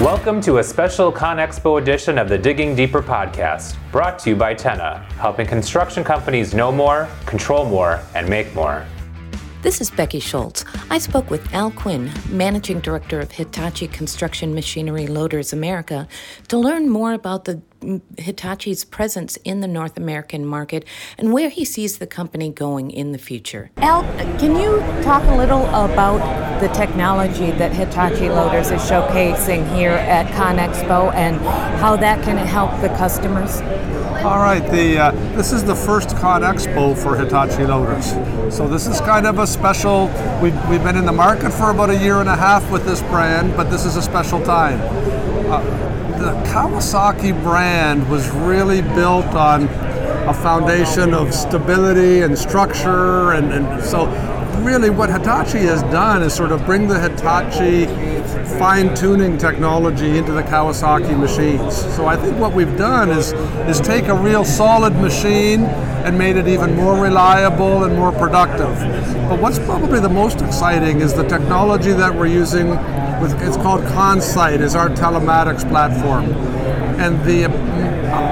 Welcome to a special ConExpo edition of the Digging Deeper podcast, brought to you by Tenna, helping construction companies know more, control more, and make more. This is Becky Schultz. I spoke with Al Quinn, Managing Director of Hitachi Construction Machinery Loaders America, to learn more about the Hitachi's presence in the North American market and where he sees the company going in the future. Al, can you talk a little about the technology that Hitachi Loaders is showcasing here at ConExpo and how that can help the customers? All right, the uh, this is the first ConExpo for Hitachi Loaders. So this is kind of a special. We've, we've been in the market for about a year and a half with this brand, but this is a special time. Uh, the Kawasaki brand was really built on a foundation of stability and structure, and, and so really what Hitachi has done is sort of bring the Hitachi fine tuning technology into the Kawasaki machines. So I think what we've done is is take a real solid machine and made it even more reliable and more productive. But what's probably the most exciting is the technology that we're using with it's called ConSite is our telematics platform. And the,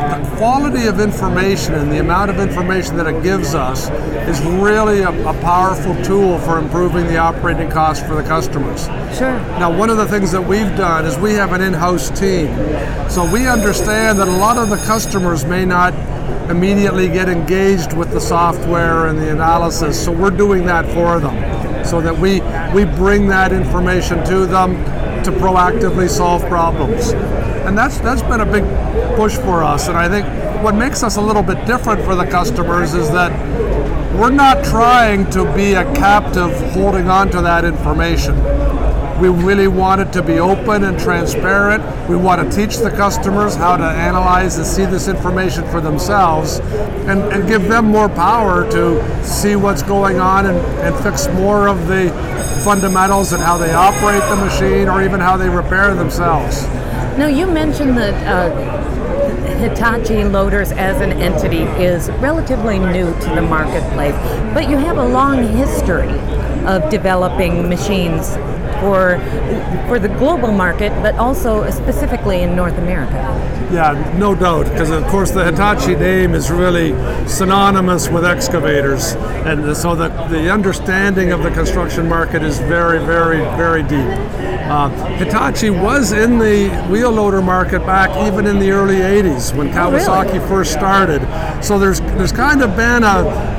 the quality of information and the amount of information that it gives us is really a, a powerful tool for improving the operating costs for the customers. Sure. Now, one of the things that we've done is we have an in-house team. So we understand that a lot of the customers may not immediately get engaged with the software and the analysis. So we're doing that for them so that we, we bring that information to them to proactively solve problems. And that's, that's been a big push for us. And I think what makes us a little bit different for the customers is that we're not trying to be a captive holding on to that information. We really want it to be open and transparent. We want to teach the customers how to analyze and see this information for themselves and, and give them more power to see what's going on and, and fix more of the fundamentals and how they operate the machine or even how they repair themselves. Now, you mentioned that. Uh, Hitachi Loaders as an entity is relatively new to the marketplace, but you have a long history of developing machines for for the global market, but also specifically in North America. Yeah, no doubt, because of course the Hitachi name is really synonymous with excavators, and so the the understanding of the construction market is very, very, very deep. Uh, Hitachi was in the wheel loader market back even in the early 80s when Kawasaki oh, really? first started. So there's there's kind of been a,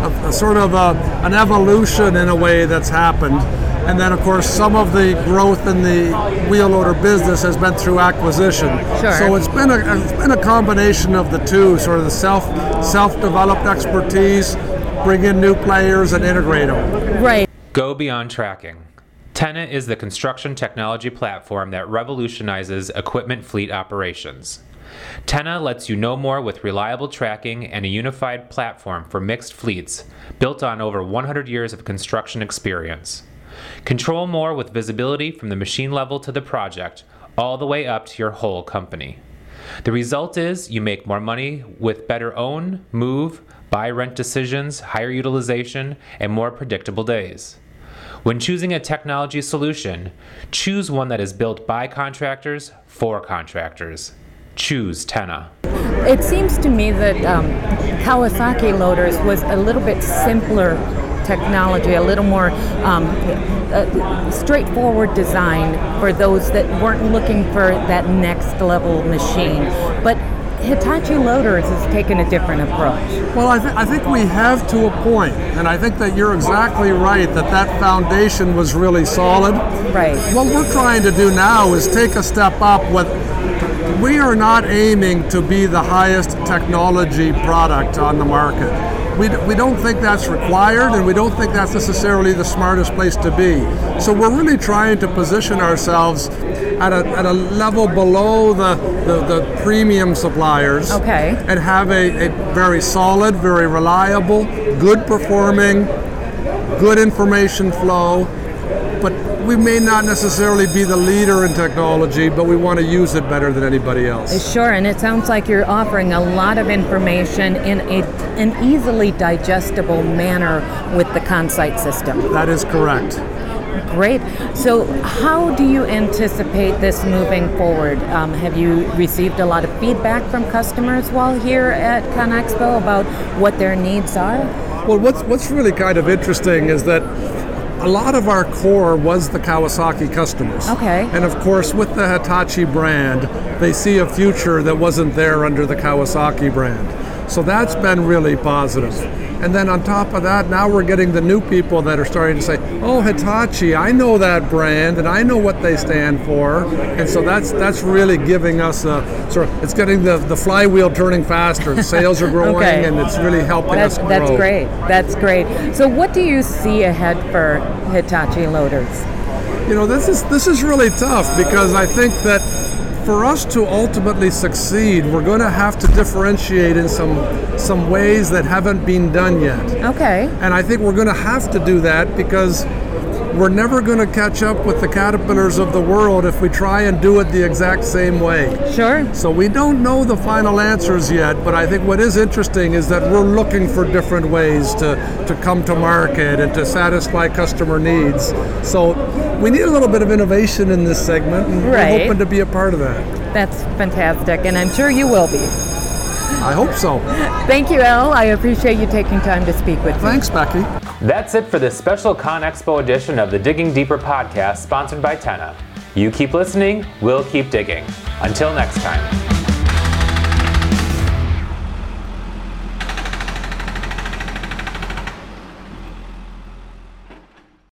a, a sort of a, an evolution in a way that's happened. And then, of course, some of the growth in the wheel loader business has been through acquisition. Sure. So it's been a it's been a combination of the two, sort of the self self developed expertise, bring in new players, and integrate them. Right. Go beyond tracking. Tenna is the construction technology platform that revolutionizes equipment fleet operations. Tenna lets you know more with reliable tracking and a unified platform for mixed fleets built on over 100 years of construction experience. Control more with visibility from the machine level to the project, all the way up to your whole company. The result is you make more money with better own, move, buy rent decisions, higher utilization, and more predictable days. When choosing a technology solution, choose one that is built by contractors for contractors. Choose Tenna. It seems to me that um, Kawasaki Loaders was a little bit simpler technology, a little more um, uh, straightforward design for those that weren't looking for that next level machine. But Hitachi Loaders has taken a different approach. Well, I, th- I think we have to a point, and I think that you're exactly right that that foundation was really solid. Right. What we're trying to do now is take a step up with we are not aiming to be the highest technology product on the market. We, we don't think that's required and we don't think that's necessarily the smartest place to be. So we're really trying to position ourselves at a, at a level below the, the, the premium suppliers Okay. and have a, a very solid, very reliable, good performing, good information flow, but we may not necessarily be the leader in technology, but we want to use it better than anybody else. Sure, and it sounds like you're offering a lot of information in a, an easily digestible manner with the ConSite system. That is correct. Great. So, how do you anticipate this moving forward? Um, have you received a lot of feedback from customers while here at ConExpo about what their needs are? Well, what's what's really kind of interesting is that a lot of our core was the Kawasaki customers. Okay. And of course, with the Hitachi brand, they see a future that wasn't there under the Kawasaki brand. So that's been really positive. And then on top of that, now we're getting the new people that are starting to say, "Oh, Hitachi, I know that brand, and I know what they stand for." And so that's that's really giving us a sort of it's getting the, the flywheel turning faster. The sales are growing, Okay. and it's really helping That's, us grow. that's great. That's great. So, what do you see ahead for Hitachi Loaders? You know, this is this is really tough because I think that for us to ultimately succeed, we're going to have to differentiate in some some ways that haven't been done yet. Okay. And I think we're going to have to do that because we're never going to catch up with the caterpillars of the world if we try and do it the exact same way. Sure. So we don't know the final answers yet, but I think what is interesting is that we're looking for different ways to, to come to market and to satisfy customer needs. So we need a little bit of innovation in this segment, and Right. we're hoping to be a part of that. That's fantastic, and I'm sure you will be. I hope so. Thank you, Al. I appreciate you taking time to speak with me. Thanks, Becky. That's it for this special ConExpo edition of the Digging Deeper podcast sponsored by Tenna. You keep listening, we'll keep digging. Until next time.